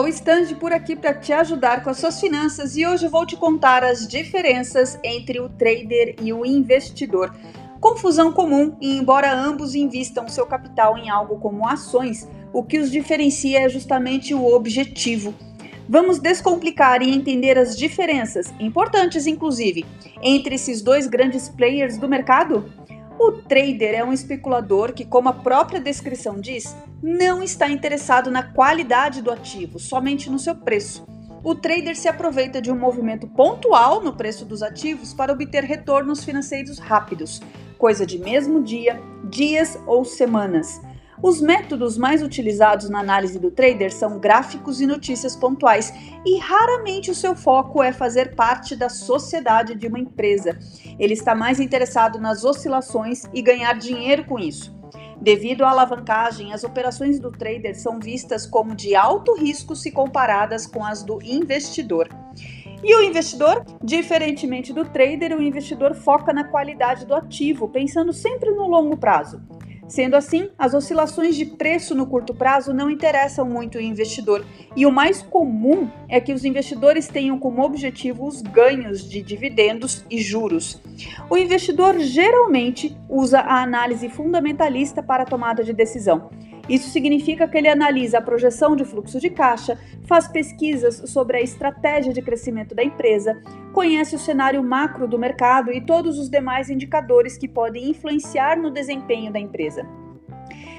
Carol Stange por aqui para te ajudar com as suas finanças e hoje vou te contar as diferenças entre o trader e o investidor. Confusão comum e embora ambos invistam seu capital em algo como ações, o que os diferencia é justamente o objetivo. Vamos descomplicar e entender as diferenças, importantes inclusive, entre esses dois grandes players do mercado? O trader é um especulador que, como a própria descrição diz, não está interessado na qualidade do ativo, somente no seu preço. O trader se aproveita de um movimento pontual no preço dos ativos para obter retornos financeiros rápidos, coisa de mesmo dia, dias ou semanas. Os métodos mais utilizados na análise do trader são gráficos e notícias pontuais, e raramente o seu foco é fazer parte da sociedade de uma empresa. Ele está mais interessado nas oscilações e ganhar dinheiro com isso. Devido à alavancagem, as operações do trader são vistas como de alto risco se comparadas com as do investidor. E o investidor, diferentemente do trader, o investidor foca na qualidade do ativo, pensando sempre no longo prazo. Sendo assim, as oscilações de preço no curto prazo não interessam muito o investidor, e o mais comum é que os investidores tenham como objetivo os ganhos de dividendos e juros. O investidor geralmente usa a análise fundamentalista para a tomada de decisão. Isso significa que ele analisa a projeção de fluxo de caixa, faz pesquisas sobre a estratégia de crescimento da empresa, conhece o cenário macro do mercado e todos os demais indicadores que podem influenciar no desempenho da empresa.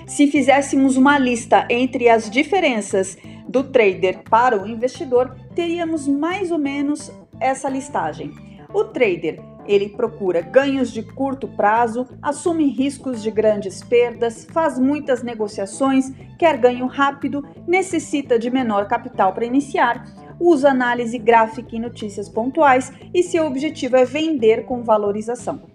Se fizéssemos uma lista entre as diferenças do trader para o investidor, teríamos mais ou menos essa listagem. O trader ele procura ganhos de curto prazo, assume riscos de grandes perdas, faz muitas negociações, quer ganho rápido, necessita de menor capital para iniciar, usa análise gráfica e notícias pontuais e seu objetivo é vender com valorização.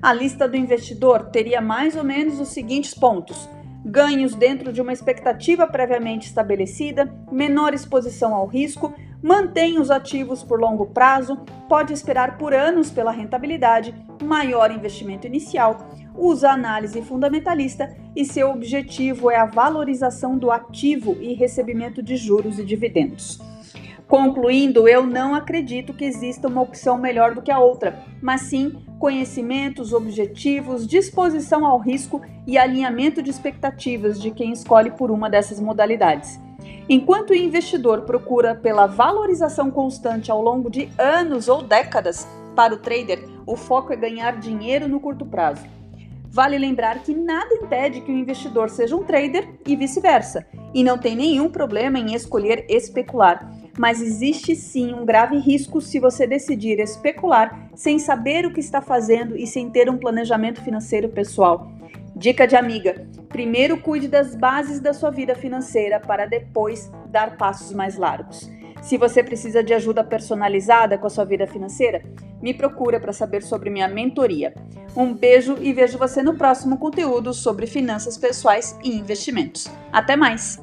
A lista do investidor teria mais ou menos os seguintes pontos: ganhos dentro de uma expectativa previamente estabelecida, menor exposição ao risco, mantém os ativos por longo prazo, pode esperar por anos pela rentabilidade, maior investimento inicial, usa análise fundamentalista e seu objetivo é a valorização do ativo e recebimento de juros e dividendos. Concluindo, eu não acredito que exista uma opção melhor do que a outra, mas sim conhecimentos, objetivos, disposição ao risco e alinhamento de expectativas de quem escolhe por uma dessas modalidades. Enquanto o investidor procura pela valorização constante ao longo de anos ou décadas, para o trader, o foco é ganhar dinheiro no curto prazo. Vale lembrar que nada impede que o investidor seja um trader e vice-versa, e não tem nenhum problema em escolher especular mas existe sim um grave risco se você decidir especular sem saber o que está fazendo e sem ter um planejamento financeiro pessoal. Dica de amiga: primeiro cuide das bases da sua vida financeira para depois dar passos mais largos. Se você precisa de ajuda personalizada com a sua vida financeira, me procura para saber sobre minha mentoria. Um beijo e vejo você no próximo conteúdo sobre finanças pessoais e investimentos. Até mais!